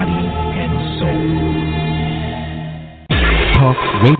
body, and soul. Talk Radio.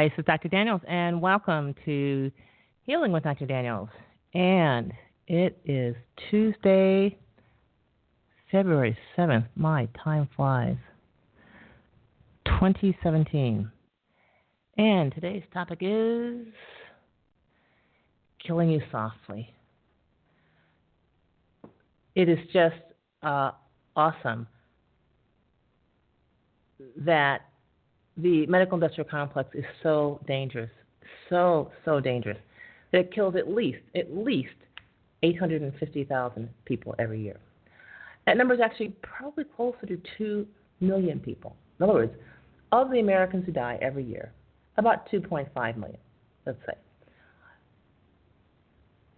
Hi, this is Dr. Daniels, and welcome to Healing with Dr. Daniels. And it is Tuesday, February 7th. My time flies. 2017. And today's topic is killing you softly. It is just uh, awesome that the medical industrial complex is so dangerous, so, so dangerous, that it kills at least, at least 850,000 people every year. That number is actually probably closer to 2 million people. In other words, of the Americans who die every year, about 2.5 million, let's say.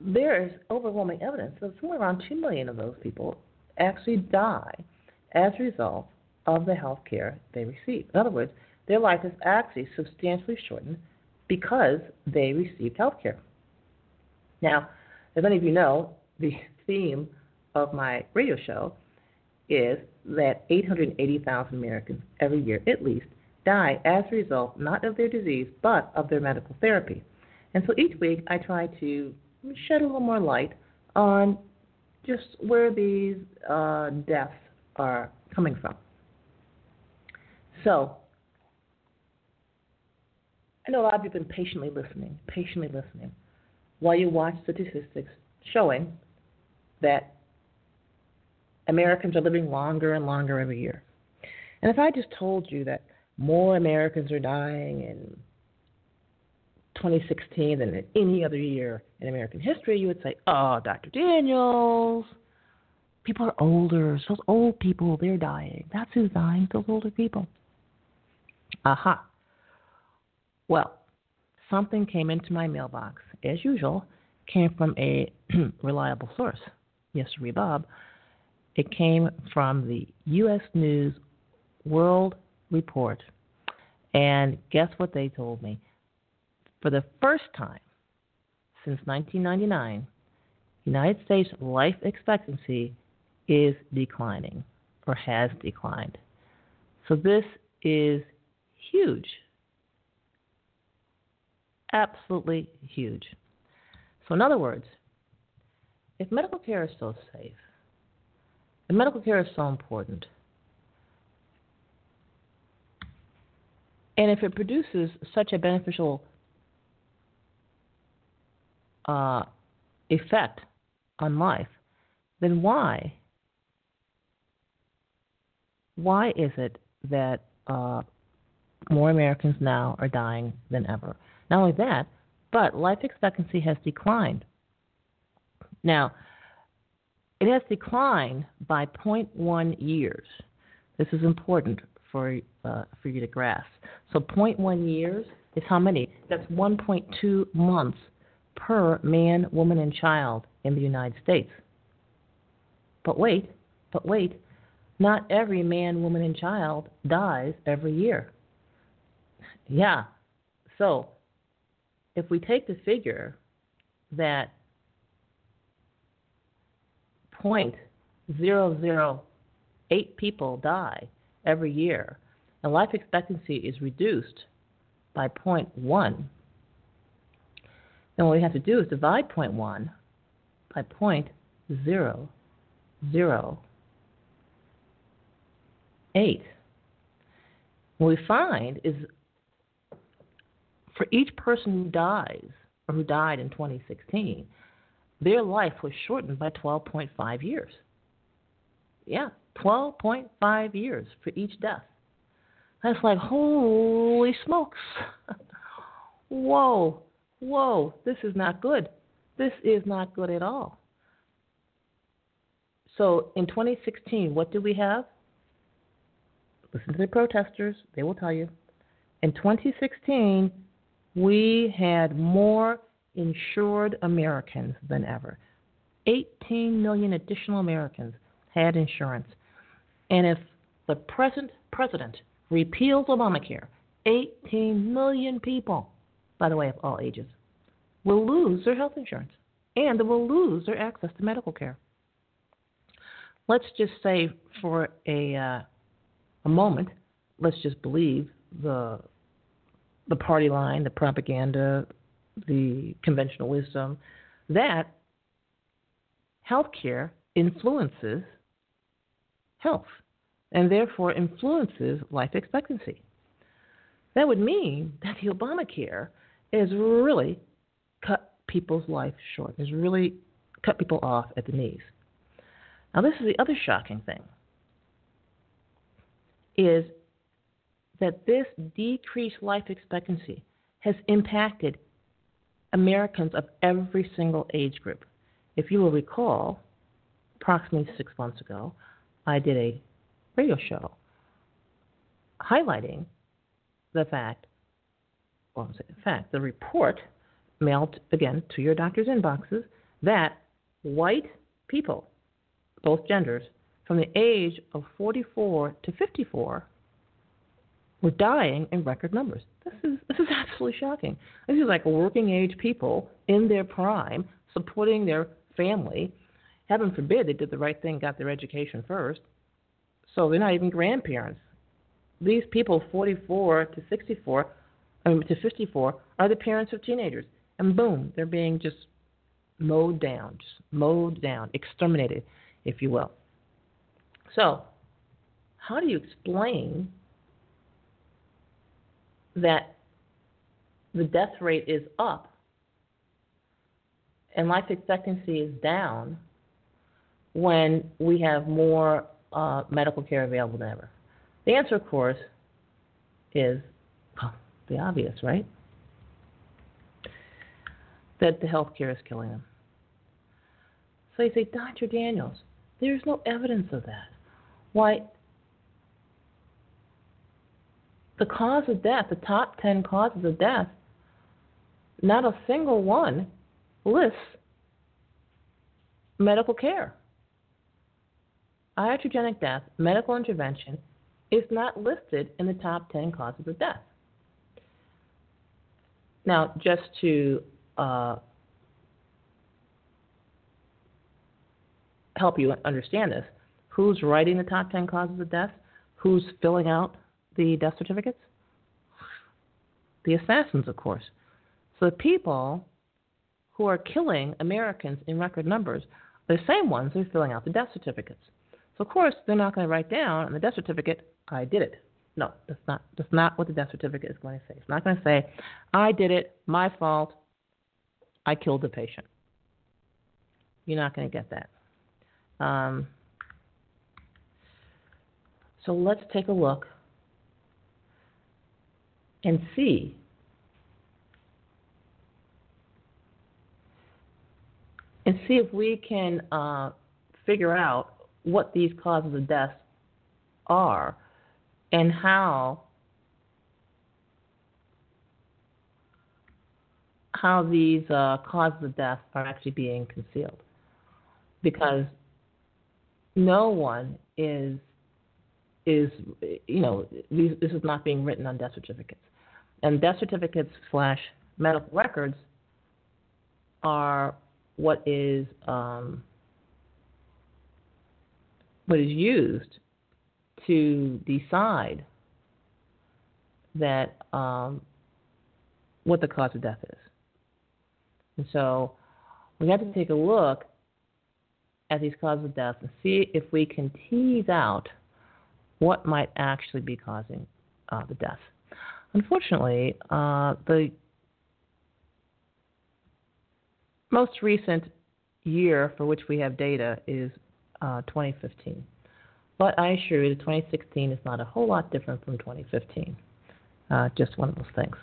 There is overwhelming evidence that somewhere around 2 million of those people actually die as a result of the health care they receive. In other words, their life is actually substantially shortened because they received health care. Now, as many of you know, the theme of my radio show is that 880,000 Americans every year, at least, die as a result not of their disease but of their medical therapy. And so each week I try to shed a little more light on just where these uh, deaths are coming from. So, I know a lot of you have been patiently listening, patiently listening, while you watch statistics showing that Americans are living longer and longer every year. And if I just told you that more Americans are dying in 2016 than in any other year in American history, you would say, Oh, Dr. Daniels, people are older. Those old people, they're dying. That's who's dying, those older people. Aha. Well, something came into my mailbox, as usual, came from a reliable source. Yes, sir, Bob. It came from the U.S. News World Report. And guess what they told me? For the first time since 1999, United States life expectancy is declining or has declined. So this is huge. Absolutely huge. So, in other words, if medical care is so safe, if medical care is so important, and if it produces such a beneficial uh, effect on life, then why? Why is it that uh, more Americans now are dying than ever? Not only that, but life expectancy has declined. Now, it has declined by 0.1 years. This is important for uh, for you to grasp. So 0.1 years is how many? That's 1.2 months per man, woman, and child in the United States. But wait, but wait. Not every man, woman, and child dies every year. Yeah. So, if we take the figure that 0.008 people die every year, and life expectancy is reduced by 0.1, then what we have to do is divide 0.1 by 0.008. What we find is for each person who dies or who died in 2016, their life was shortened by 12.5 years. Yeah, 12.5 years for each death. That's like, holy smokes. whoa, whoa, this is not good. This is not good at all. So in 2016, what do we have? Listen to the protesters, they will tell you. In 2016, we had more insured Americans than ever. 18 million additional Americans had insurance. And if the present president repeals Obamacare, 18 million people, by the way, of all ages, will lose their health insurance and will lose their access to medical care. Let's just say for a uh, a moment, let's just believe the the party line, the propaganda, the conventional wisdom that healthcare influences health and therefore influences life expectancy. That would mean that the Obamacare has really cut people's life short, has really cut people off at the knees. Now, this is the other shocking thing is that this decreased life expectancy has impacted Americans of every single age group. If you will recall, approximately six months ago, I did a radio show highlighting the fact, well, saying the fact, the report mailed again to your doctor's inboxes that white people, both genders, from the age of 44 to 54 were dying in record numbers. This is this is absolutely shocking. This is like working age people in their prime, supporting their family. Heaven forbid they did the right thing, got their education first. So they're not even grandparents. These people, 44 to 64, I mean, to 54, are the parents of teenagers, and boom, they're being just mowed down, just mowed down, exterminated, if you will. So, how do you explain that the death rate is up and life expectancy is down when we have more uh, medical care available than ever? The answer, of course, is well, the obvious, right? That the health care is killing them. So you say, Dr. Daniels, there's no evidence of that. Why, the cause of death, the top 10 causes of death, not a single one lists medical care. Iatrogenic death, medical intervention, is not listed in the top 10 causes of death. Now, just to uh, help you understand this, who's writing the top 10 causes of death? Who's filling out the death certificates? The assassins, of course. So the people who are killing Americans in record numbers are the same ones who are filling out the death certificates. So of course they're not going to write down on the death certificate, I did it. No, that's not that's not what the death certificate is going to say. It's not going to say, I did it, my fault, I killed the patient. You're not going to get that. Um, so let's take a look and see and see if we can uh, figure out what these causes of death are and how how these uh, causes of death are actually being concealed. Because no one is is you know these, this is not being written on death certificates, and death certificates slash medical records are what is um, what is used to decide that um, what the cause of death is. And so we have to take a look at these causes of death and see if we can tease out what might actually be causing uh, the death. Unfortunately, uh, the most recent year for which we have data is uh, 2015. But I assure you, 2016 is not a whole lot different from 2015. Uh, just one of those things.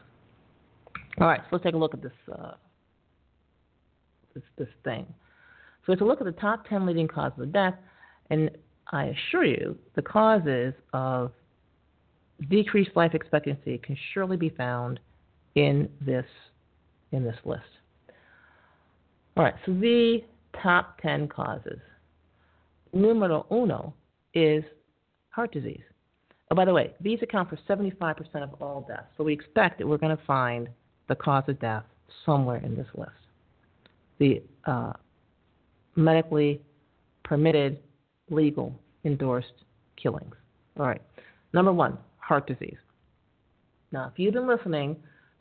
All right, so let's take a look at this uh, this this thing. So it's a look at the top 10 leading causes of death, and I assure you, the causes of decreased life expectancy can surely be found in this in this list. All right, so the top 10 causes. Numero uno is heart disease. Oh, by the way, these account for 75% of all deaths. So we expect that we're going to find the cause of death somewhere in this list. The uh, medically permitted, legal, endorsed killings. All right. Number one, heart disease. Now, if you've been listening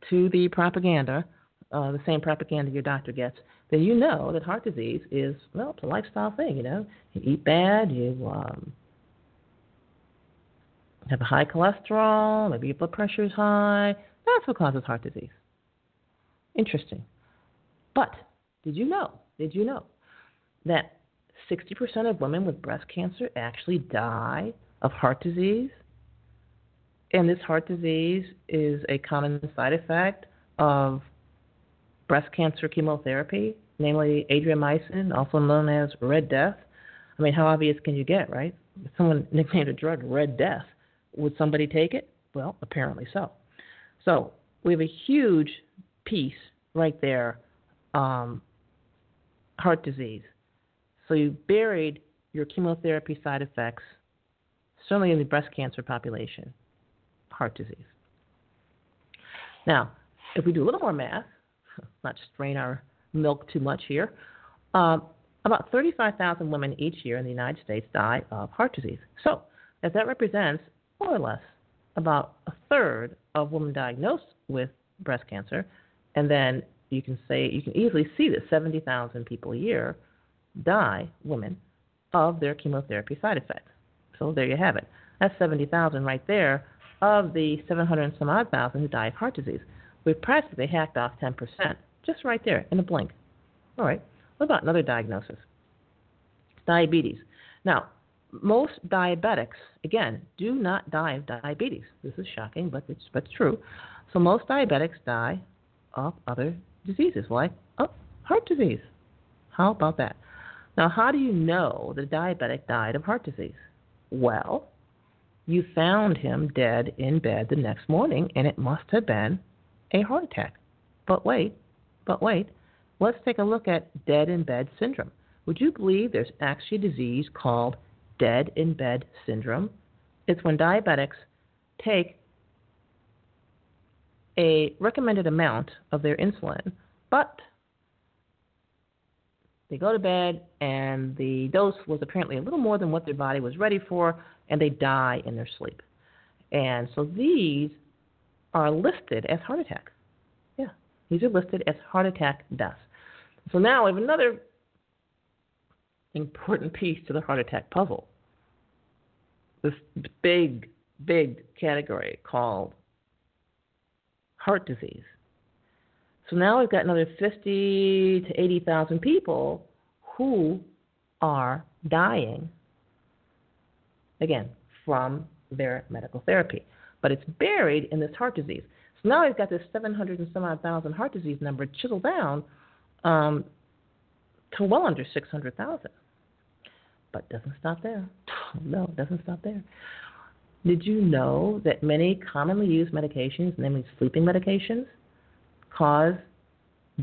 to the propaganda, uh, the same propaganda your doctor gets, then you know that heart disease is, well, it's a lifestyle thing, you know. You eat bad, you um, have a high cholesterol, maybe your blood pressure is high. That's what causes heart disease. Interesting. But did you know? Did you know that 60% of women with breast cancer actually die of heart disease? And this heart disease is a common side effect of breast cancer chemotherapy, namely adriamycin, also known as Red Death. I mean, how obvious can you get, right? If someone nicknamed a drug Red Death, would somebody take it? Well, apparently so. So we have a huge piece right there um, heart disease. So you buried your chemotherapy side effects, certainly in the breast cancer population, heart disease. Now, if we do a little more math, not strain our milk too much here, um, about 35,000 women each year in the United States die of heart disease. So, if that represents more or less about a third of women diagnosed with breast cancer, and then you can say you can easily see that 70,000 people a year die, women, of their chemotherapy side effects. So there you have it. That's 70,000 right there of the 700 and some odd thousand who die of heart disease. We've practically hacked off 10%, just right there in a blink. All right. What about another diagnosis? Diabetes. Now, most diabetics, again, do not die of diabetes. This is shocking, but it's but true. So most diabetics die of other diseases like oh, heart disease. How about that? Now, how do you know the diabetic died of heart disease? Well, you found him dead in bed the next morning, and it must have been a heart attack. But wait, but wait. Let's take a look at dead in bed syndrome. Would you believe there's actually a disease called dead in bed syndrome? It's when diabetics take a recommended amount of their insulin, but they go to bed and the dose was apparently a little more than what their body was ready for, and they die in their sleep. And so these are listed as heart attacks. Yeah, these are listed as heart attack deaths. So now we have another important piece to the heart attack puzzle. This big, big category called heart disease. So now we've got another 50 to 80,000 people who are dying, again, from their medical therapy. But it's buried in this heart disease. So now we've got this 700 and some odd thousand heart disease number chiseled down um, to well under 600,000. But it doesn't stop there. No, it doesn't stop there. Did you know that many commonly used medications, namely sleeping medications, cause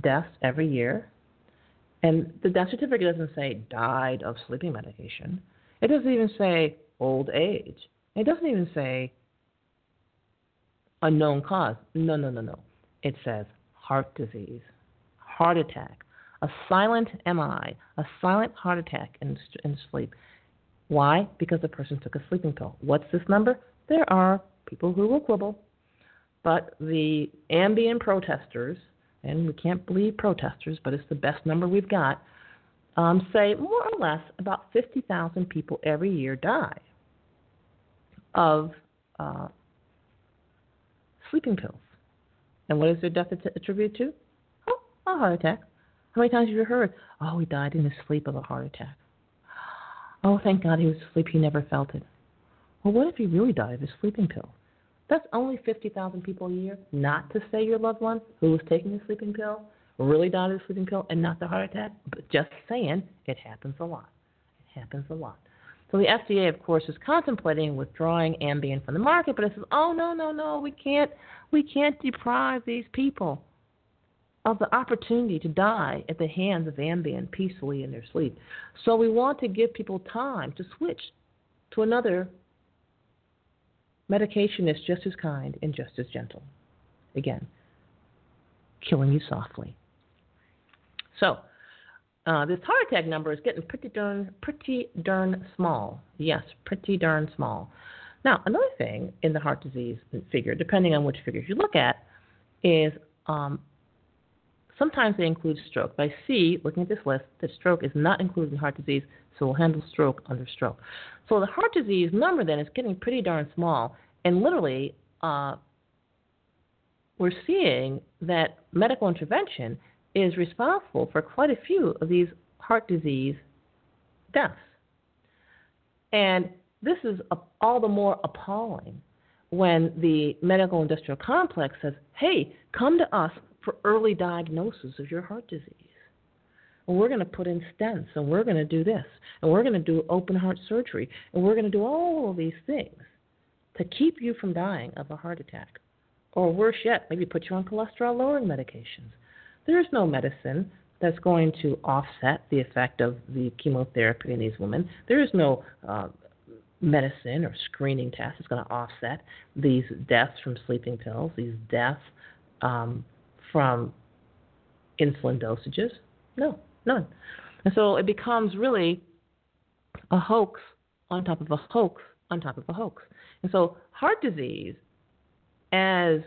deaths every year? And the death certificate doesn't say died of sleeping medication. It doesn't even say old age. It doesn't even say unknown cause. No, no, no, no. It says heart disease, heart attack, a silent MI, a silent heart attack in, in sleep. Why? Because the person took a sleeping pill. What's this number? There are people who will quibble, but the Ambien protesters, and we can't believe protesters, but it's the best number we've got, um, say more or less about 50,000 people every year die of uh, sleeping pills. And what is their death attributed to? Oh, a heart attack. How many times have you heard, oh, he died in his sleep of a heart attack? Oh, thank God he was asleep. He never felt it. Well, what if he really died of his sleeping pill? That's only 50,000 people a year, not to say your loved one who was taking a sleeping pill really died of a sleeping pill and not the heart attack, but just saying it happens a lot. It happens a lot. So the FDA, of course, is contemplating withdrawing Ambien from the market, but it says, "Oh no, no, no, we can't, we can't deprive these people of the opportunity to die at the hands of Ambien peacefully in their sleep. So we want to give people time to switch to another medication is just as kind and just as gentle. Again, killing you softly. So uh, this heart attack number is getting pretty darn pretty darn small. Yes, pretty darn small. Now another thing in the heart disease figure, depending on which figures you look at, is um, sometimes they include stroke. I see, looking at this list, that stroke is not included in heart disease, so we'll handle stroke under stroke. So the heart disease number then is getting pretty darn small, and literally, uh, we're seeing that medical intervention is responsible for quite a few of these heart disease deaths. And this is all the more appalling when the medical industrial complex says, hey, come to us for early diagnosis of your heart disease. And we're going to put in stents, and we're going to do this, and we're going to do open heart surgery, and we're going to do all of these things to keep you from dying of a heart attack. Or worse yet, maybe put you on cholesterol lowering medications there is no medicine that's going to offset the effect of the chemotherapy in these women. There is no uh, medicine or screening test that's going to offset these deaths from sleeping pills, these deaths um, from insulin dosages. No, none. And so it becomes really a hoax on top of a hoax on top of a hoax. And so heart disease as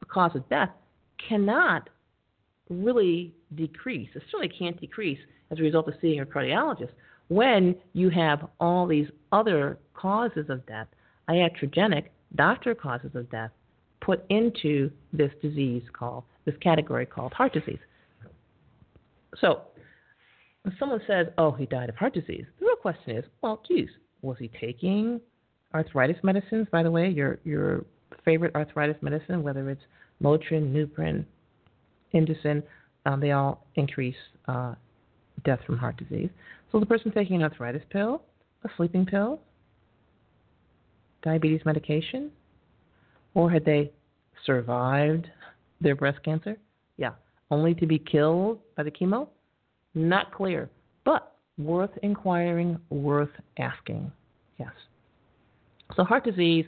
a cause of death cannot really decrease. It certainly can't decrease as a result of seeing a cardiologist when you have all these other causes of death, iatrogenic, doctor causes of death, put into this disease called, this category called heart disease. So, when someone says, oh, he died of heart disease, the real question is, well, geez, was he taking arthritis medicines? By the way, your, your favorite arthritis medicine, whether it's Motrin, Nuprin, Indocin, um, they all increase uh, death from heart disease. So the person taking an arthritis pill, a sleeping pill, diabetes medication, or had they survived their breast cancer? Yeah, only to be killed by the chemo? Not clear, but worth inquiring, worth asking. Yes. So heart disease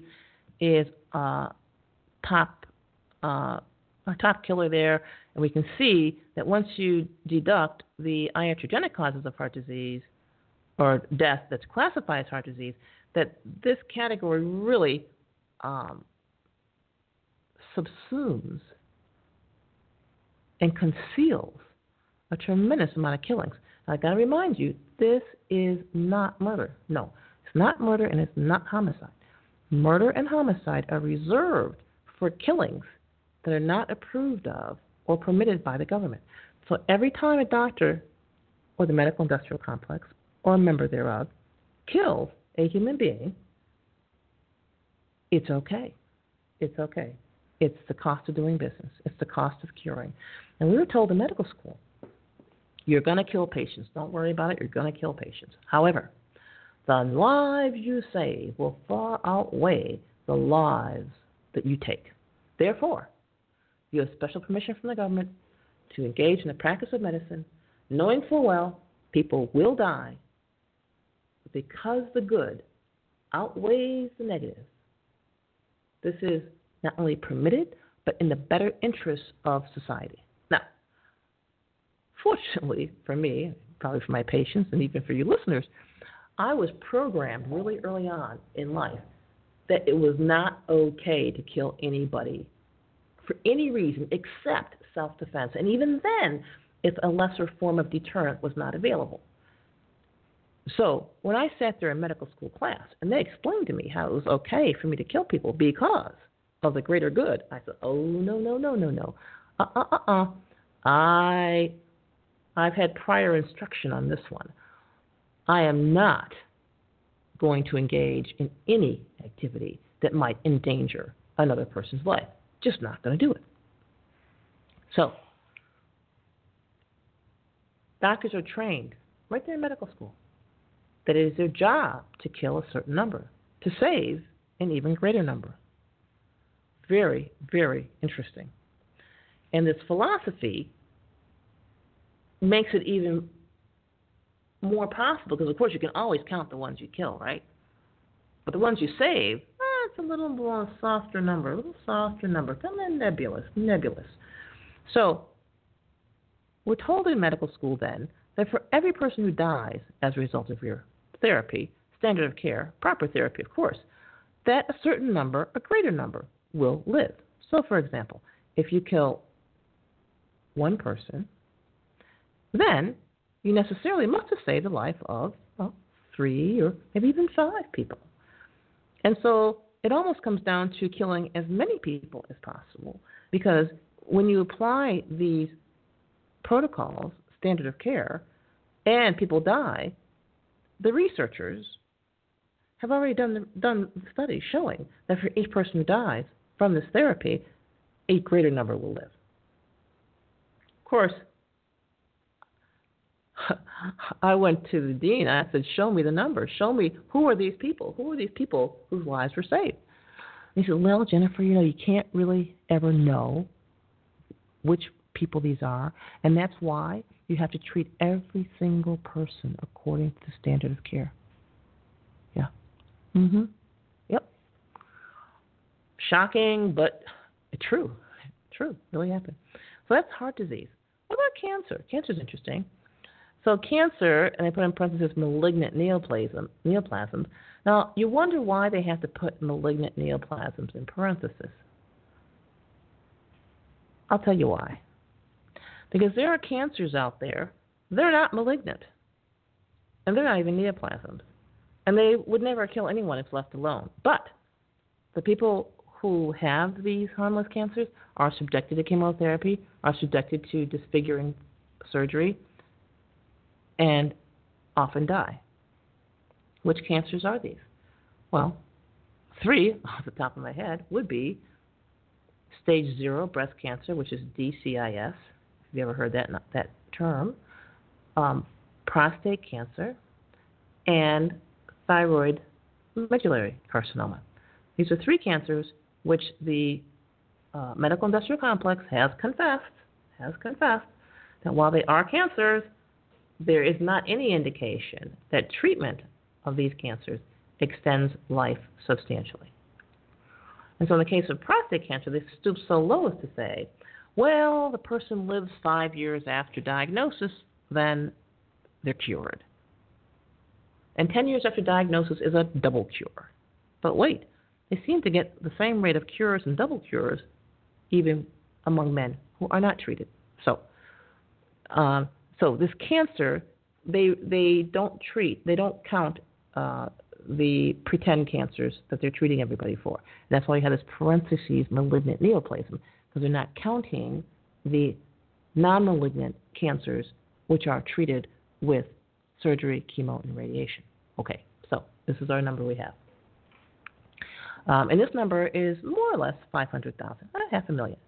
is uh, top uh, a top killer there, and we can see that once you deduct the iatrogenic causes of heart disease or death that's classified as heart disease, that this category really um, subsumes and conceals a tremendous amount of killings. I got to remind you, this is not murder. No, it's not murder and it's not homicide. Murder and homicide are reserved for killings that are not approved of or permitted by the government. So every time a doctor or the medical industrial complex or a member thereof kills a human being, it's okay. It's okay. It's the cost of doing business. It's the cost of curing. And we were told in medical school, you're going to kill patients. Don't worry about it. You're going to kill patients. However, the lives you save will far outweigh the lives that you take. Therefore, you have special permission from the government to engage in the practice of medicine, knowing full well people will die because the good outweighs the negative, this is not only permitted, but in the better interests of society. Now, fortunately for me, probably for my patients, and even for you listeners, I was programmed really early on in life that it was not okay to kill anybody for any reason except self defense. And even then, if a lesser form of deterrent was not available. So when I sat there in medical school class and they explained to me how it was okay for me to kill people because of the greater good, I said, "Oh no, no, no, no, no, uh, uh, uh, uh. I, I've had prior instruction on this one. I am not going to engage in any activity that might endanger another person's life. Just not going to do it. So, doctors are trained right there in medical school that it is their job to kill a certain number, to save an even greater number. Very, very interesting. And this philosophy makes it even more possible because, of course, you can always count the ones you kill, right? But the ones you save, eh, it's a little more softer number, a little softer number, kind of nebulous, nebulous. So, we're told in medical school then that for every person who dies as a result of your therapy, standard of care, proper therapy, of course, that a certain number, a greater number, will live. So, for example, if you kill one person, then you necessarily must have saved the life of well, three or maybe even five people. And so it almost comes down to killing as many people as possible because when you apply these protocols, standard of care, and people die, the researchers have already done done studies showing that for each person who dies from this therapy, a greater number will live. Of course, I went to the dean. I said, "Show me the numbers. Show me who are these people? Who are these people whose lives were saved?" And he said, "Well, Jennifer, you know, you can't really ever know which people these are, and that's why you have to treat every single person according to the standard of care." Yeah. Mhm. Shocking, but true. True. Really happened. So that's heart disease. What about cancer? Cancer is interesting. So cancer, and they put in parentheses malignant neoplasm, neoplasms. Now you wonder why they have to put malignant neoplasms in parentheses. I'll tell you why. Because there are cancers out there, they're not malignant, and they're not even neoplasms, and they would never kill anyone if left alone. But the people who have these harmless cancers are subjected to chemotherapy, are subjected to disfiguring surgery, and often die. Which cancers are these? Well, three off the top of my head would be stage zero breast cancer, which is DCIS. Have you ever heard that that term? Um, prostate cancer and thyroid medullary carcinoma. These are three cancers which the uh, medical industrial complex has confessed has confessed that while they are cancers, there is not any indication that treatment of these cancers extends life substantially. And so, in the case of prostate cancer, they stoop so low as to say, well, the person lives five years after diagnosis, then they're cured. And 10 years after diagnosis is a double cure. But wait, they seem to get the same rate of cures and double cures even among men who are not treated. So, uh, so this cancer, they they don't treat, they don't count uh, the pretend cancers that they're treating everybody for. That's why you have this parentheses malignant neoplasm because they're not counting the non-malignant cancers which are treated with surgery, chemo, and radiation. Okay, so this is our number we have. Um, and this number is more or less 500,000, not half a million.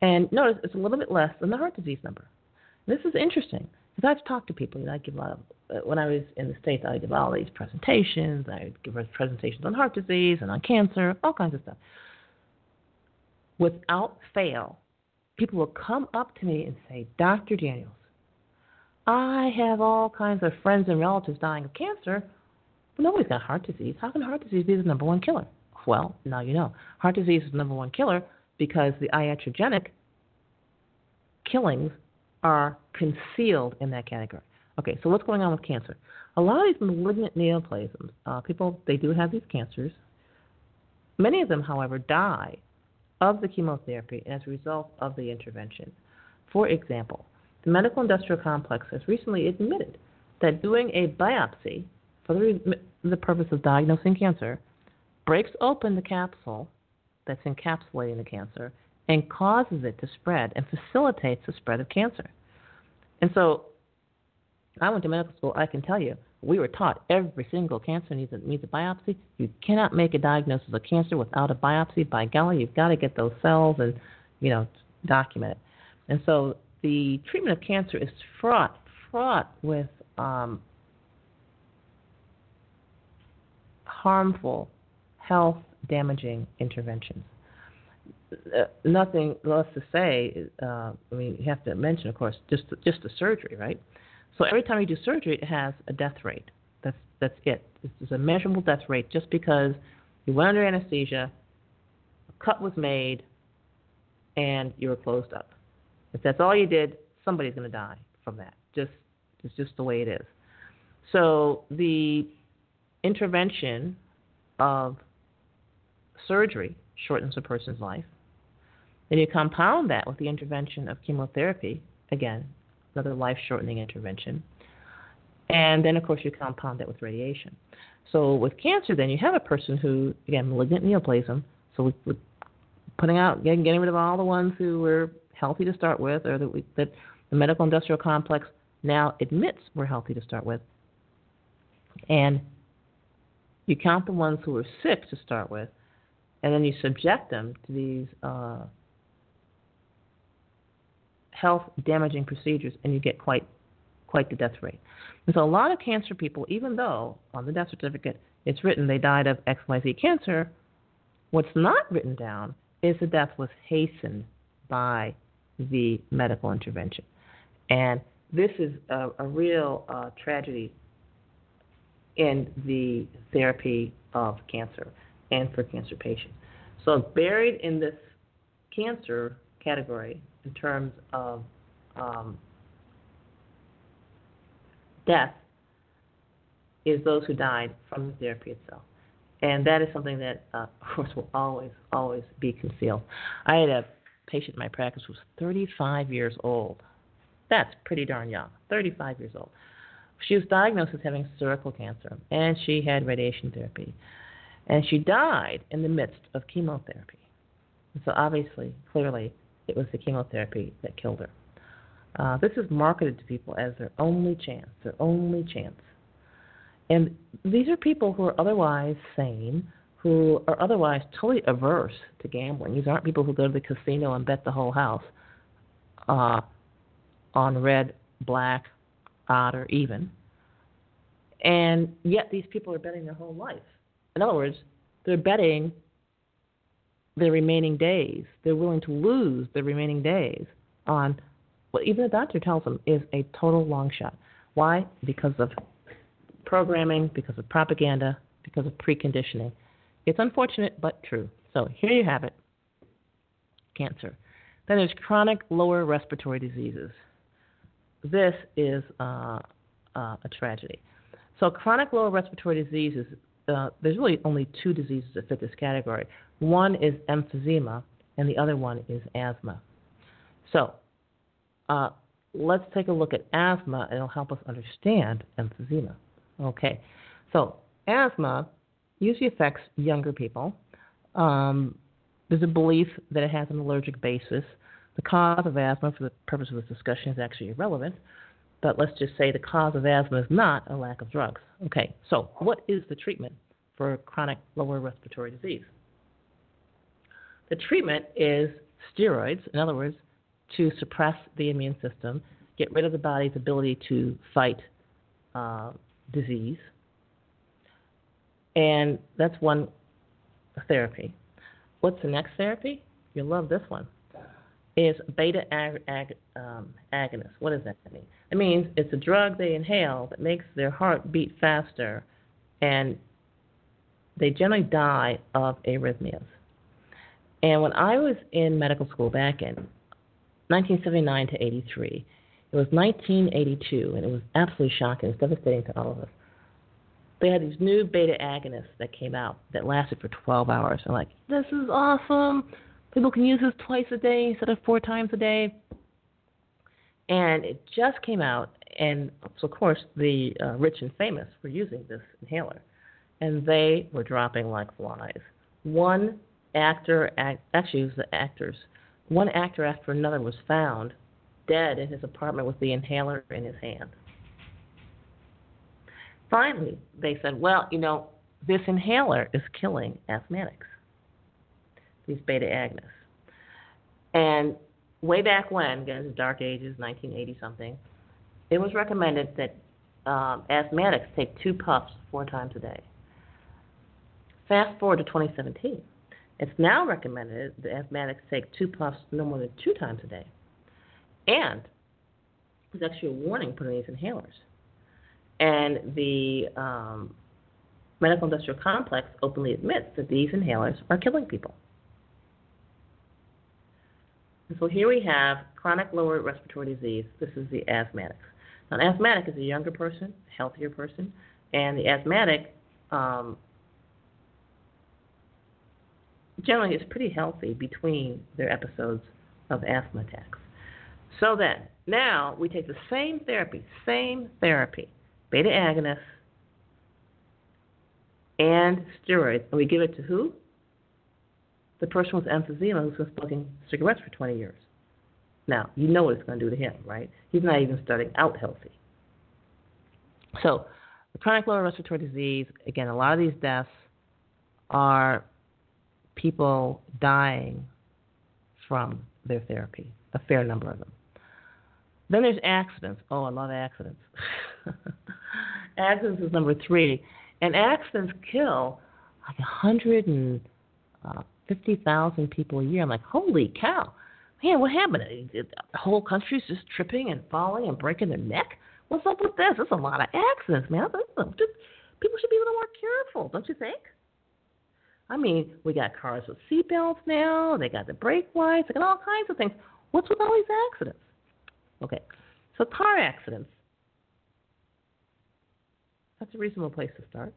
And notice it's a little bit less than the heart disease number. This is interesting because I've talked to people. You know, I give a lot of uh, when I was in the states, I give all these presentations. I give presentations on heart disease and on cancer, all kinds of stuff. Without fail, people will come up to me and say, "Dr. Daniels, I have all kinds of friends and relatives dying of cancer, nobody's got heart disease. How can heart disease be the number one killer? Well, now you know. Heart disease is the number one killer because the iatrogenic killings are concealed in that category. Okay, so what's going on with cancer? A lot of these malignant neoplasms, uh, people, they do have these cancers. Many of them, however, die of the chemotherapy as a result of the intervention. For example, the medical industrial complex has recently admitted that doing a biopsy for the, the purpose of diagnosing cancer breaks open the capsule that's encapsulating the cancer and causes it to spread and facilitates the spread of cancer. And so I went to medical school, I can tell you, we were taught every single cancer needs a, needs a biopsy. You cannot make a diagnosis of cancer without a biopsy. By golly, you've got to get those cells and, you know, document it. And so the treatment of cancer is fraught, fraught with um, harmful, health damaging interventions. Uh, nothing less to say. Uh, I mean, you have to mention, of course, just just the surgery, right? So every time you do surgery, it has a death rate. That's that's it. It's a measurable death rate just because you went under anesthesia, a cut was made, and you were closed up. If that's all you did, somebody's going to die from that. Just it's just the way it is. So the intervention of surgery shortens a person's life. Then you compound that with the intervention of chemotherapy, again, another life shortening intervention. And then, of course, you compound that with radiation. So with cancer, then you have a person who, again, malignant neoplasm. So we're putting out, getting, getting rid of all the ones who were healthy to start with, or that, we, that the medical industrial complex now admits were healthy to start with. And you count the ones who were sick to start with, and then you subject them to these uh, health damaging procedures, and you get quite quite the death rate. And so a lot of cancer people, even though on the death certificate it's written they died of XYZ cancer, what's not written down is the death was hastened by the medical intervention. And this is a, a real uh, tragedy in the therapy of cancer and for cancer patients. So, buried in this cancer category in terms of um, death is those who died from the therapy itself. And that is something that, uh, of course, will always, always be concealed. I had a patient in my practice who was 35 years old. That's pretty darn young, 35 years old. She was diagnosed as having cervical cancer, and she had radiation therapy. And she died in the midst of chemotherapy. And so, obviously, clearly, it was the chemotherapy that killed her. Uh, this is marketed to people as their only chance, their only chance. And these are people who are otherwise sane, who are otherwise totally averse to gambling. These aren't people who go to the casino and bet the whole house uh, on red, black, odd, or even. And yet these people are betting their whole life. In other words, they're betting their remaining days. They're willing to lose their remaining days on what even the doctor tells them is a total long shot. Why? Because of programming, because of propaganda, because of preconditioning. It's unfortunate but true. So here you have it cancer. Then there's chronic lower respiratory diseases. This is uh, uh, a tragedy. So chronic lower respiratory diseases, uh, there's really only two diseases that fit this category. One is emphysema, and the other one is asthma. So uh, let's take a look at asthma, and it'll help us understand emphysema. Okay, so asthma usually affects younger people. Um, there's a belief that it has an allergic basis. The cause of asthma, for the purpose of this discussion, is actually irrelevant. But let's just say the cause of asthma is not a lack of drugs. Okay, so what is the treatment for chronic lower respiratory disease? The treatment is steroids, in other words, to suppress the immune system, get rid of the body's ability to fight uh, disease. And that's one therapy. What's the next therapy? You'll love this one. Is beta ag- ag- um, agonist. What does that mean? It means it's a drug they inhale that makes their heart beat faster, and they generally die of arrhythmias. And when I was in medical school back in 1979 to 83, it was 1982, and it was absolutely shocking. It was devastating to all of us. They had these new beta agonists that came out that lasted for 12 hours. I'm like, this is awesome. People can use this twice a day instead of four times a day. And it just came out, and so of course the uh, rich and famous were using this inhaler, and they were dropping like flies. One actor, act, actually it was the actors, one actor after another was found dead in his apartment with the inhaler in his hand. Finally, they said, well, you know, this inhaler is killing asthmatics, these beta agonists. And way back when, again, the dark ages, 1980 something, it was recommended that um, asthmatics take two puffs four times a day. Fast forward to 2017. It's now recommended that asthmatics take two puffs no more than two times a day. And there's actually a warning put on these inhalers. And the um, medical industrial complex openly admits that these inhalers are killing people. And so here we have chronic lower respiratory disease. This is the asthmatic. Now, an asthmatic is a younger person, healthier person, and the asthmatic um, generally is pretty healthy between their episodes of asthma attacks. So then, now we take the same therapy, same therapy, beta agonists and steroids, and we give it to who? The person with emphysema who's been smoking cigarettes for 20 years. Now, you know what it's going to do to him, right? He's not even starting out healthy. So, chronic lower respiratory disease, again, a lot of these deaths are people dying from their therapy, a fair number of them. Then there's accidents. Oh, I love accidents. accidents is number three. And accidents kill like 150,000 people a year. I'm like, holy cow. Man, what happened? The whole country's just tripping and falling and breaking their neck? What's up with this? There's a lot of accidents, man. Just, People should be a little more careful, don't you think? I mean, we got cars with seatbelts now. They got the brake lights. They got all kinds of things. What's with all these accidents? Okay, so car accidents. That's a reasonable place to start.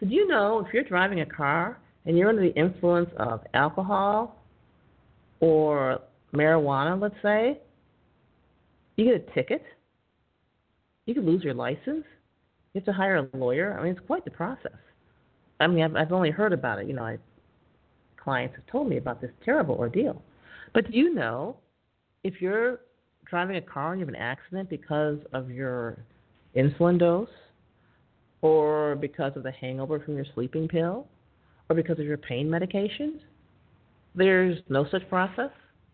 So, do you know if you're driving a car and you're under the influence of alcohol or marijuana, let's say, you get a ticket? You could lose your license. You have to hire a lawyer. I mean, it's quite the process. I mean, I've, I've only heard about it. You know, I, clients have told me about this terrible ordeal. But do you know if you're driving a car and you have an accident because of your insulin dose, or because of the hangover from your sleeping pill, or because of your pain medications, there's no such process.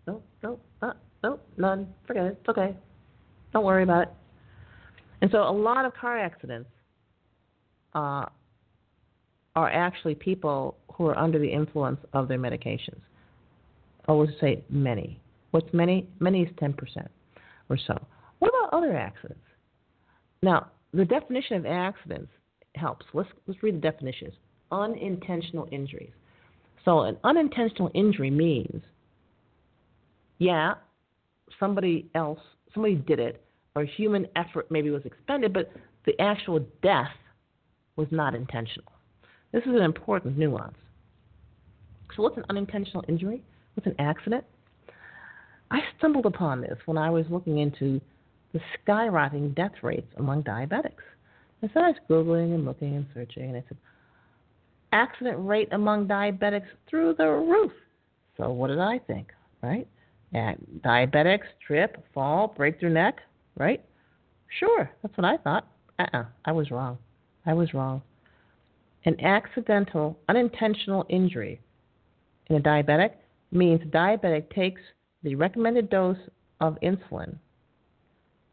No, no, uh, no, none. Forget it. It's okay. Don't worry about it. And so a lot of car accidents uh, are actually people who are under the influence of their medications. I would say many. What's many? Many is 10% or so. What about other accidents? Now, the definition of accidents helps. Let's, let's read the definitions. Unintentional injuries. So, an unintentional injury means, yeah, somebody else, somebody did it, or human effort maybe was expended, but the actual death was not intentional. This is an important nuance. So, what's an unintentional injury? What's an accident? I stumbled upon this when I was looking into the skyrocketing death rates among diabetics. And so I was Googling and looking and searching, and I said, accident rate among diabetics through the roof. So, what did I think, right? And diabetics trip, fall, break their neck, right? Sure, that's what I thought. Uh uh-uh, uh I was wrong. I was wrong. An accidental, unintentional injury in a diabetic means a diabetic takes the recommended dose of insulin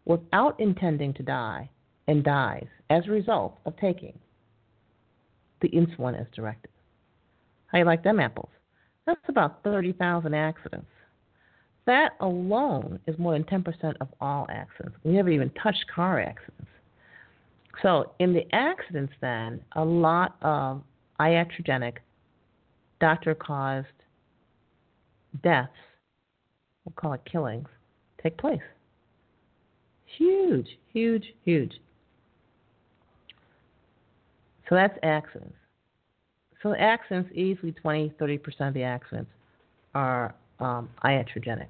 without intending to die and dies as a result of taking the insulin as directed. How you like them apples? That's about 30,000 accidents. That alone is more than 10% of all accidents. We never even touched car accidents. So, in the accidents, then, a lot of iatrogenic, doctor caused deaths, we'll call it killings, take place. Huge, huge, huge. So that's accidents. So accidents, easily 20, 30% of the accidents are um, iatrogenic.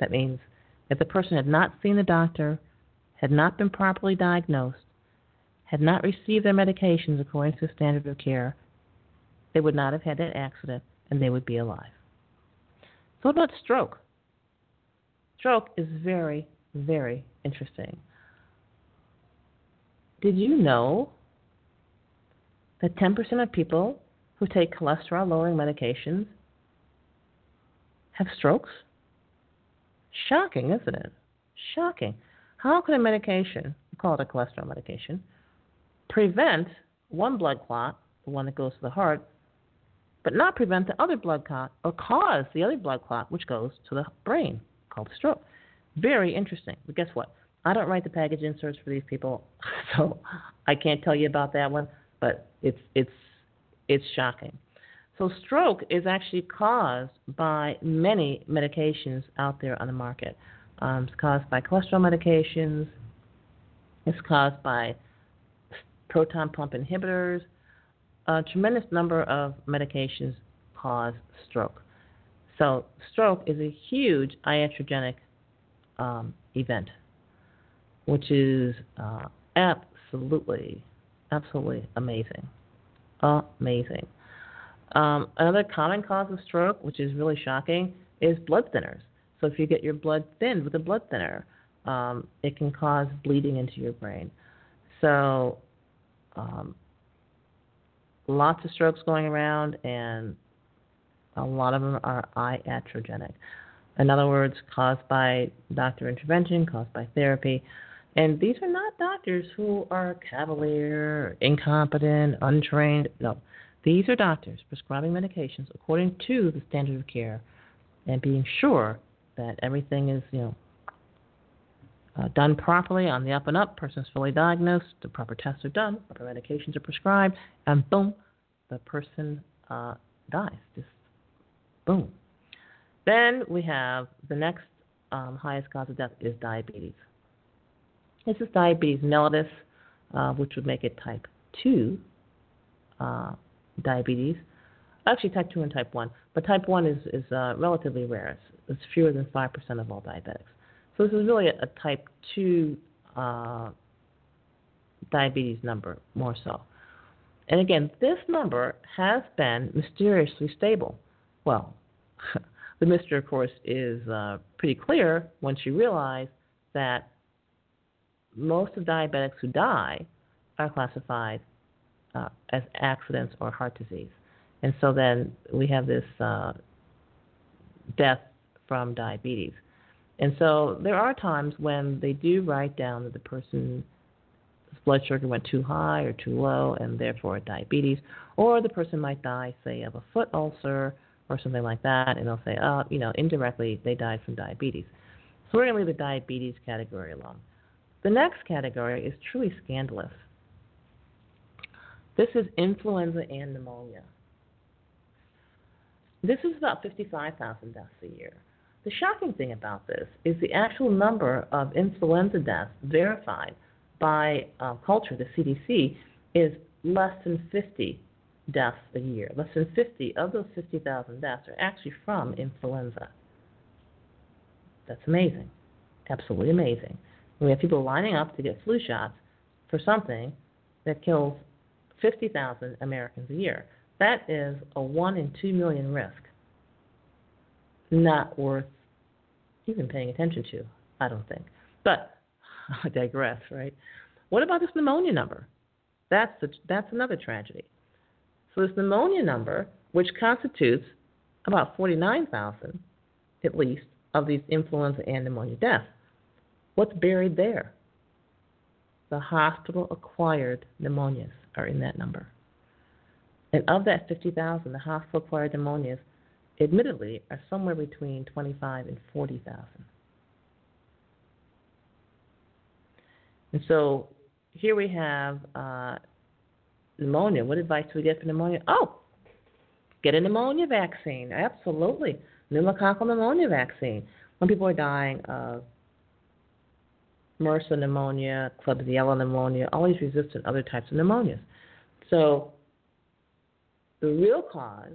That means if the person had not seen the doctor, had not been properly diagnosed, had not received their medications according to the standard of care, they would not have had that accident and they would be alive. So, what about stroke? Stroke is very, very interesting. Did you know that 10% of people who take cholesterol lowering medications have strokes? Shocking, isn't it? Shocking. How can a medication, we call it a cholesterol medication, prevent one blood clot, the one that goes to the heart, but not prevent the other blood clot or cause the other blood clot, which goes to the brain, called stroke? Very interesting. But guess what? I don't write the package inserts for these people, so I can't tell you about that one. But it's it's it's shocking. So stroke is actually caused by many medications out there on the market. Um, it's caused by cholesterol medications. It's caused by proton pump inhibitors. A tremendous number of medications cause stroke. So stroke is a huge iatrogenic um, event, which is uh, absolutely, absolutely amazing. Amazing. Um, another common cause of stroke, which is really shocking, is blood thinners. So if you get your blood thinned with a blood thinner, um, it can cause bleeding into your brain. So um, lots of strokes going around, and a lot of them are iatrogenic. In other words, caused by doctor intervention, caused by therapy. And these are not doctors who are cavalier, incompetent, untrained. No. These are doctors prescribing medications according to the standard of care and being sure that everything is, you know, uh, done properly on the up and up. Person is fully diagnosed. The proper tests are done. Proper medications are prescribed, and boom, the person uh, dies. Just boom. Then we have the next um, highest cause of death is diabetes. This is diabetes mellitus, uh, which would make it type 2 uh, diabetes. Actually, type 2 and type 1. But type 1 is, is uh, relatively rare. It's, it's, fewer than 5% of all diabetics. So this is really a, a type 2 uh, diabetes number, more so. And again, this number has been mysteriously stable. Well, the mystery, of course, is uh, pretty clear once you realize that most of diabetics who die are classified uh, as accidents or heart disease. And so then we have this uh, death from diabetes. And so there are times when they do write down that the person's blood sugar went too high or too low and therefore diabetes, or the person might die, say, of a foot ulcer or something like that, and they'll say, oh, you know, indirectly they died from diabetes. So we're going to leave the diabetes category alone. The next category is truly scandalous. This is influenza and pneumonia. This is about 55,000 deaths a year. The shocking thing about this is the actual number of influenza deaths verified by uh, culture, the CDC, is less than 50 deaths a year. Less than 50 of those 50,000 deaths are actually from influenza. That's amazing. Absolutely amazing. We have people lining up to get flu shots for something that kills 50,000 Americans a year. That is a 1 in 2 million risk. Not worth even paying attention to, I don't think. But I digress, right? What about this pneumonia number? That's, the, that's another tragedy. So, this pneumonia number, which constitutes about 49,000 at least of these influenza and pneumonia deaths, what's buried there? The hospital acquired pneumonias are in that number. And of that 50,000, the hospital acquired pneumonias admittedly, are somewhere between 25 and 40,000. And so here we have uh, pneumonia. What advice do we get for pneumonia? Oh, get a pneumonia vaccine. Absolutely. Pneumococcal pneumonia vaccine. When people are dying of MRSA pneumonia, Klebsiella pneumonia, all these resistant other types of pneumonias. So the real cause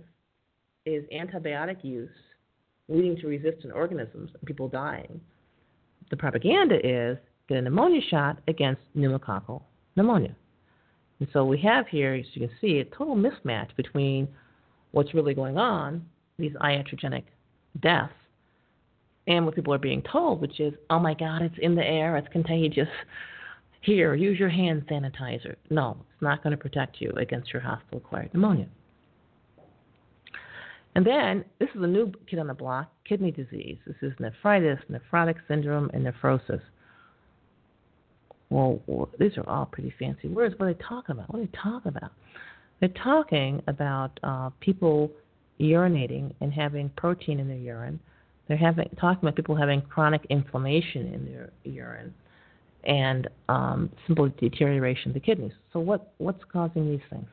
is antibiotic use leading to resistant organisms and people dying. The propaganda is get a pneumonia shot against pneumococcal pneumonia. And so we have here, as you can see, a total mismatch between what's really going on, these iatrogenic deaths, and what people are being told, which is, oh my God, it's in the air, it's contagious. Here, use your hand sanitizer. No, it's not going to protect you against your hospital acquired pneumonia. And then, this is a new kid on the block kidney disease. This is nephritis, nephrotic syndrome, and nephrosis. Well, these are all pretty fancy words. What are they talking about? What are they talking about? They're talking about uh, people urinating and having protein in their urine. They're having talking about people having chronic inflammation in their urine and um, simple deterioration of the kidneys. So what what's causing these things?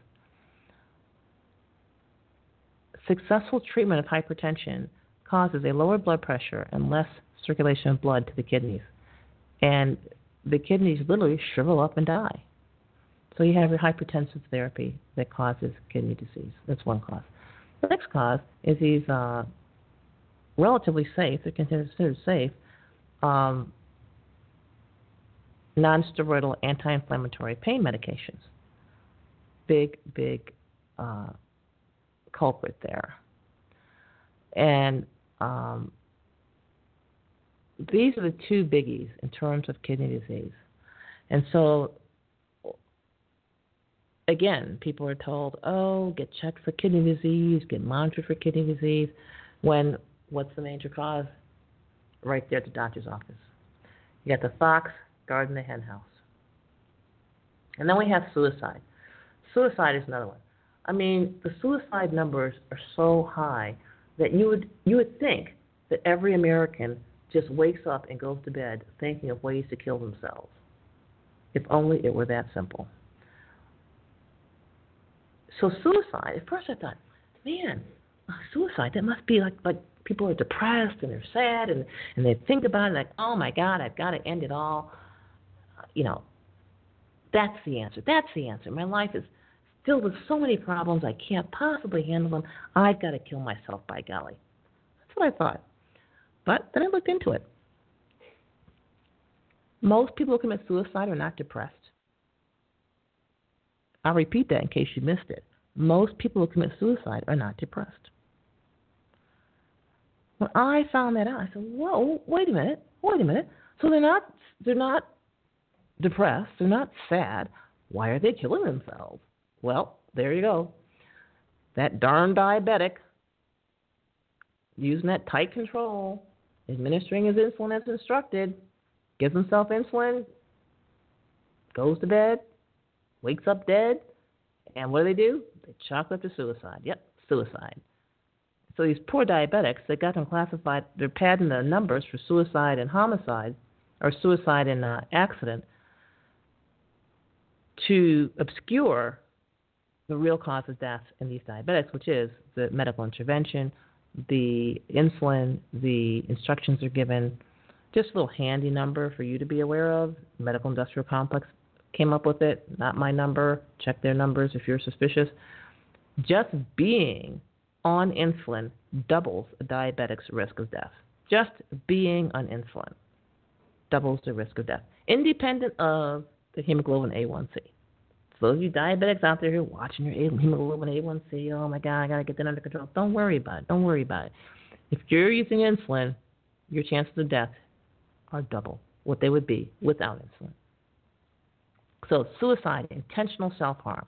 Successful treatment of hypertension causes a lower blood pressure and less circulation of blood to the kidneys. And the kidneys literally shrivel up and die. So you have your hypertensive therapy that causes kidney disease. That's one cause. The next cause is these uh, relatively safe, they're considered safe, um, non-steroidal anti-inflammatory pain medications. Big, big uh, culprit there. And um, these are the two biggies in terms of kidney disease. And so, again, people are told, oh, get checked for kidney disease, get monitored for kidney disease, when what's the major cause? Right there at the doctor's office. You got the fox guarding the hen house. And then we have suicide. Suicide is another one. I mean, the suicide numbers are so high that you would you would think that every American just wakes up and goes to bed thinking of ways to kill themselves. If only it were that simple. So suicide, at first I thought, man, suicide, that must be like like people are depressed and they're sad and, and they think about it like, oh my God, I've got to end it all. You know, that's the answer. That's the answer. My life is filled with so many problems I can't possibly handle them. I've got to kill myself by golly. That's what I thought. But then I looked into it. Most people who commit suicide are not depressed. I'll repeat that in case you missed it. Most people who commit suicide are not depressed. When I found that out, I said, "Whoa, wait a minute, wait a minute." So they're not they're not depressed, they're not sad. Why are they killing themselves? Well, there you go. That darn diabetic using that tight control administering his insulin as instructed, gives himself insulin, goes to bed, wakes up dead, and what do they do? They chalk up to suicide. Yep, suicide. So these poor diabetics, they got them classified, they're padding the numbers for suicide and homicide, or suicide and uh, accident, to obscure the real cause of death in these diabetics, which is the medical intervention, the insulin, the instructions are given. Just a little handy number for you to be aware of. Medical Industrial Complex came up with it, not my number. Check their numbers if you're suspicious. Just being on insulin doubles a diabetic's risk of death. Just being on insulin doubles the risk of death, independent of the hemoglobin A1C. So those of you diabetics out there who are watching your hemoglobin A1C, oh my God, I gotta get that under control. Don't worry about it. Don't worry about it. If you're using insulin, your chances of death are double what they would be without insulin. So suicide, intentional self harm.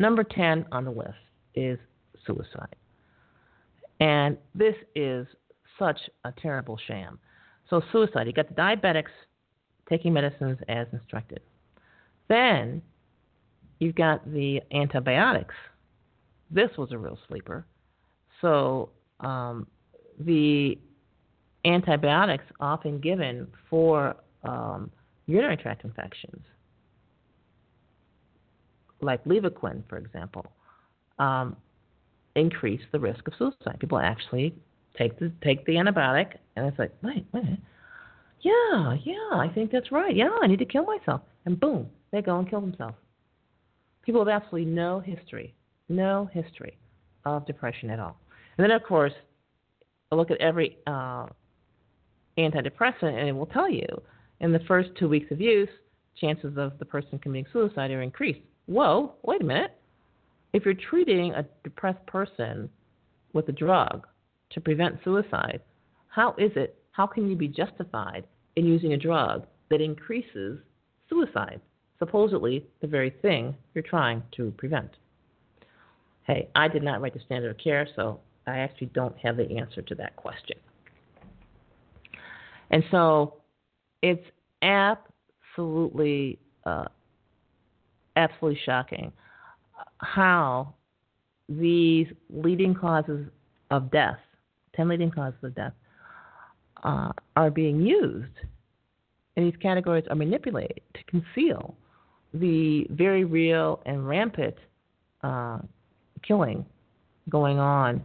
Number 10 on the list is suicide. And this is such a terrible sham. So, suicide, you got the diabetics taking medicines as instructed. Then you've got the antibiotics this was a real sleeper. So um, the antibiotics often given for um, urinary tract infections, like Levaquin, for example, um, increase the risk of suicide. People actually take the take the antibiotic, and it's like, wait, wait, yeah, yeah, I think that's right. Yeah, I need to kill myself, and boom, they go and kill themselves. People have absolutely no history, no history of depression at all. And then, of course, look at every uh, antidepressant, and it will tell you in the first two weeks of use, chances of the person committing suicide are increased. Whoa, wait a minute. If you're treating a depressed person with a drug to prevent suicide, how is it, how can you be justified in using a drug that increases suicide? Supposedly the very thing you're trying to prevent. Hey, I did not write the standard of care, so I actually don't have the answer to that question. And so it's absolutely, uh, absolutely shocking how these leading causes of death, 10 leading causes of death, uh, are being used, and these categories are manipulated to conceal the very real and rampant uh, killing going on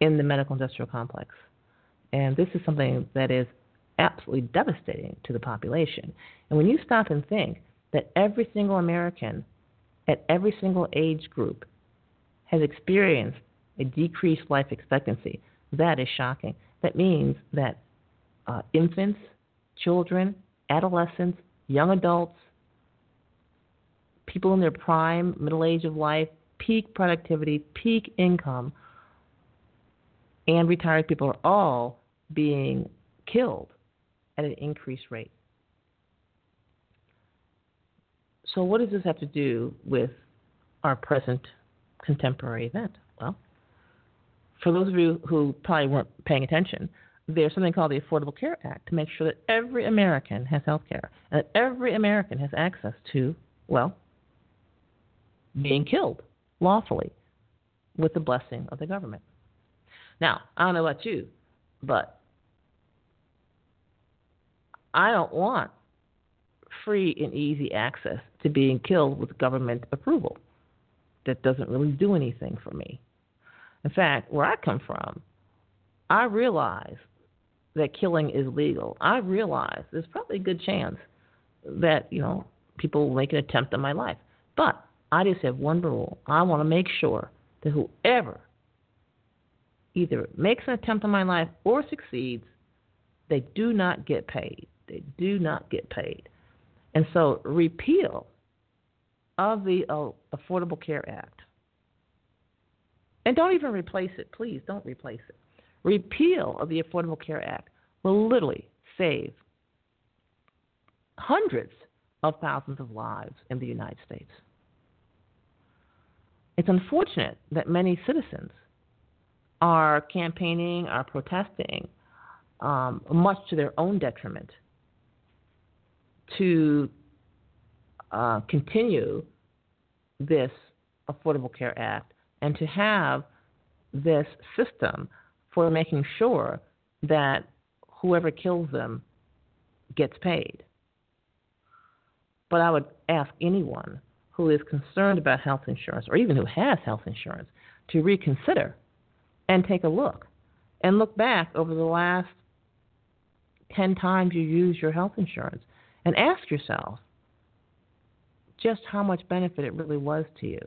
in the medical industrial complex. And this is something that is absolutely devastating to the population. And when you stop and think that every single American at every single age group has experienced a decreased life expectancy, that is shocking. That means that uh, infants, children, adolescents, young adults, people in their prime, middle age of life, peak productivity, peak income, and retired people are all being killed at an increased rate. So, what does this have to do with our present contemporary event? Well, for those of you who probably weren't paying attention, there's something called the Affordable Care Act to make sure that every American has health care and that every American has access to, well, being killed lawfully with the blessing of the government. Now, I don't know about you, but I don't want free and easy access to being killed with government approval. That doesn't really do anything for me. In fact, where I come from, I realize that killing is legal. I realize there's probably a good chance that, you know, people will make an attempt on my life. But I just have one rule. I want to make sure that whoever either makes an attempt on my life or succeeds, they do not get paid. They do not get paid. And so, repeal of the uh, Affordable Care Act, and don't even replace it, please don't replace it. Repeal of the Affordable Care Act will literally save hundreds of thousands of lives in the United States. It's unfortunate that many citizens are campaigning, are protesting, um, much to their own detriment, to uh, continue this Affordable Care Act and to have this system for making sure that whoever kills them gets paid. But I would ask anyone who is concerned about health insurance or even who has health insurance to reconsider and take a look and look back over the last 10 times you used your health insurance and ask yourself just how much benefit it really was to you.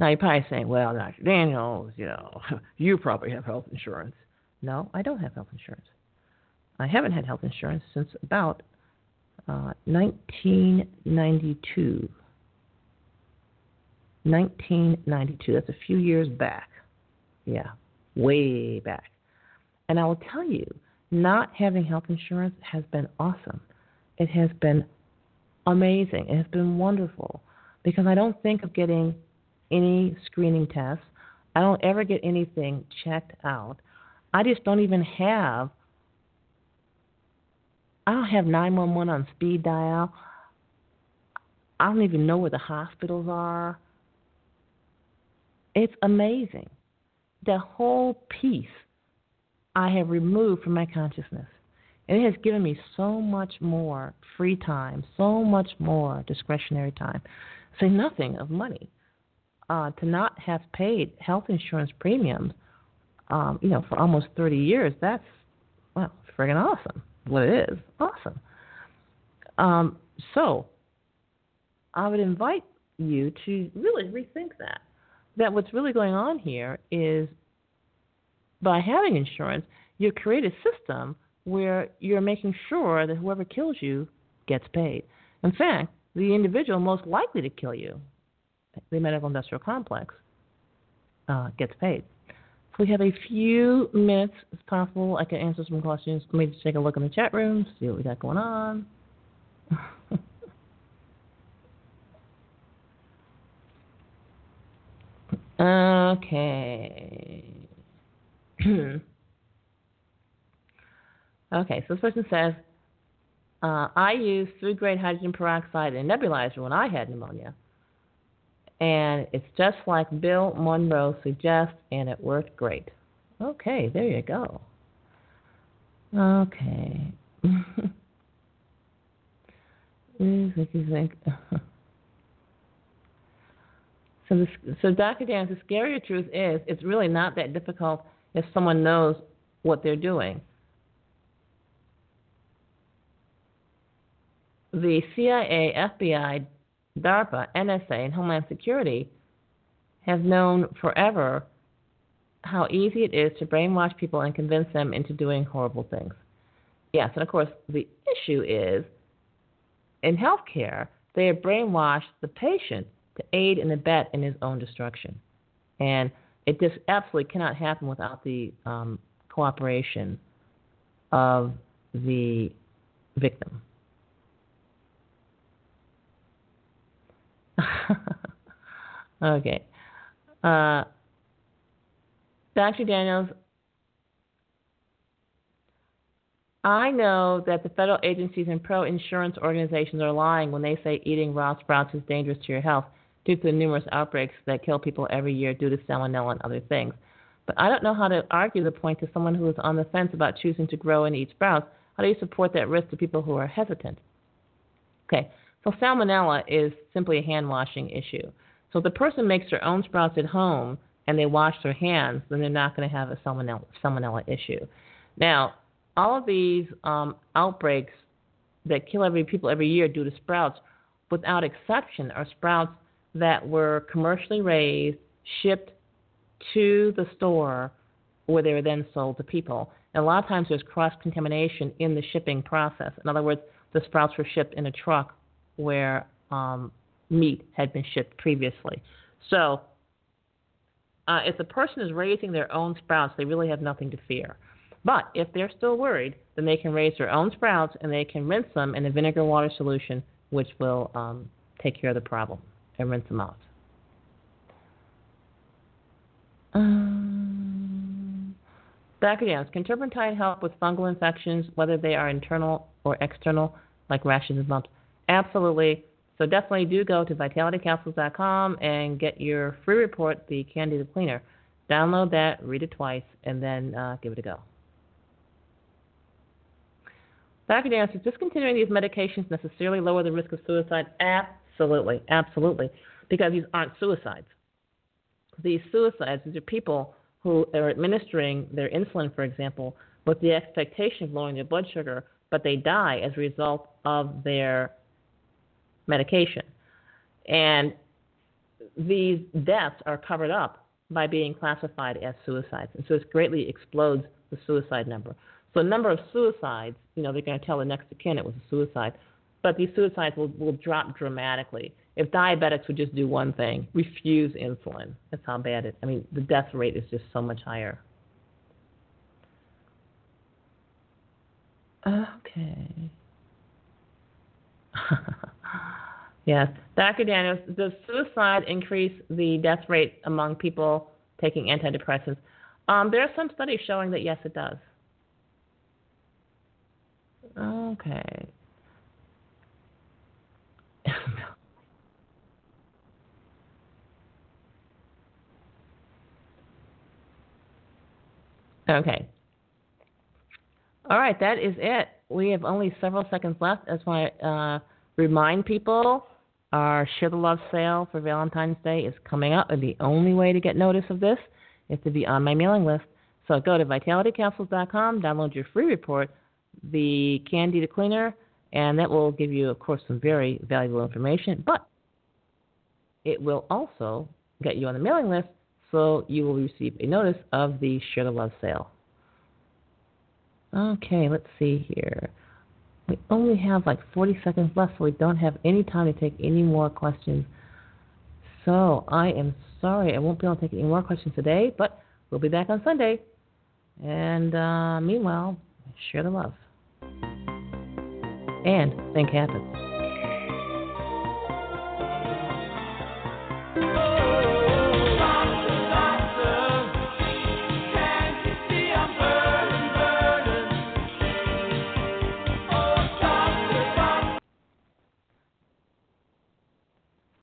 Now you're probably saying, well, Dr. Daniels, you know, you probably have health insurance. No, I don't have health insurance. I haven't had health insurance since about 1992. Uh, 1992. That's a few years back. Yeah, way back. And I will tell you, not having health insurance has been awesome. It has been amazing. It has been wonderful because I don't think of getting any screening tests. I don't ever get anything checked out. I just don't even have I don't have 911 on speed dial. I don't even know where the hospitals are. It's amazing. That whole piece I have removed from my consciousness. And it has given me so much more free time, so much more discretionary time. Say nothing of money. Uh, to not have paid health insurance premiums, um, you know, for almost 30 years, that's, well, friggin' awesome. What it is, awesome. Um, so, I would invite you to really rethink that. That what's really going on here is by having insurance, you create a system where you're making sure that whoever kills you gets paid. In fact, the individual most likely to kill you, the medical industrial complex, uh, gets paid. So we have a few minutes, if possible. I can answer some questions. Let me just take a look in the chat room, see what we got going on. okay. Okay, so this person says, uh, I used food grade hydrogen peroxide in a nebulizer when I had pneumonia. And it's just like Bill Monroe suggests, and it worked great. Okay, there you go. Okay. so, this, so Dr. Dan, the scarier truth is, it's really not that difficult if someone knows what they're doing. The CIA, FBI, DARPA, NSA, and Homeland Security have known forever how easy it is to brainwash people and convince them into doing horrible things. Yes, and of course, the issue is in healthcare, they have brainwashed the patient to aid and abet in his own destruction. And it just absolutely cannot happen without the um, cooperation of the victim. okay. Uh, Dr. Daniels, I know that the federal agencies and pro insurance organizations are lying when they say eating raw sprouts is dangerous to your health due to the numerous outbreaks that kill people every year due to salmonella and other things. But I don't know how to argue the point to someone who is on the fence about choosing to grow and eat sprouts. How do you support that risk to people who are hesitant? Okay, so salmonella is simply a hand washing issue. So if the person makes their own sprouts at home and they wash their hands, then they're not going to have a salmonella, salmonella issue. Now, all of these um, outbreaks that kill every people every year due to sprouts, without exception, are sprouts that were commercially raised, shipped to the store, where they were then sold to people. And a lot of times there's cross contamination in the shipping process. In other words, the sprouts were shipped in a truck where um, meat had been shipped previously. So, uh, if the person is raising their own sprouts, they really have nothing to fear. But if they're still worried, then they can raise their own sprouts and they can rinse them in a vinegar water solution, which will um, take care of the problem and rinse them out. Um, again, can turpentine help with fungal infections, whether they are internal or external, like rashes and bumps? Absolutely. So definitely do go to vitalitycapsules.com and get your free report, the Candida Cleaner. Download that, read it twice, and then uh, give it a go. Dan says, discontinuing these medications necessarily lower the risk of suicide? Absolutely, absolutely, absolutely. because these aren't suicides. These suicides, these are people who are administering their insulin, for example, with the expectation of lowering their blood sugar, but they die as a result of their medication. And these deaths are covered up by being classified as suicides. And so it greatly explodes the suicide number. So the number of suicides, you know, they're going to tell the next of kin it was a suicide, but these suicides will, will drop dramatically. If diabetics would just do one thing, refuse insulin, that's how bad it. I mean, the death rate is just so much higher. Okay. yes. Dr. Daniels, does suicide increase the death rate among people taking antidepressants? Um, there are some studies showing that yes, it does. Okay. okay. All right, that is it. We have only several seconds left. I just want to uh, remind people our Share the Love sale for Valentine's Day is coming up, and the only way to get notice of this is to be on my mailing list. So go to vitalitycapsules.com, download your free report, the Candida Cleaner and that will give you, of course, some very valuable information. But it will also get you on the mailing list, so you will receive a notice of the Share the Love sale. Okay, let's see here. We only have like 40 seconds left, so we don't have any time to take any more questions. So I am sorry I won't be able to take any more questions today, but we'll be back on Sunday. And uh, meanwhile, share the love. And think happens.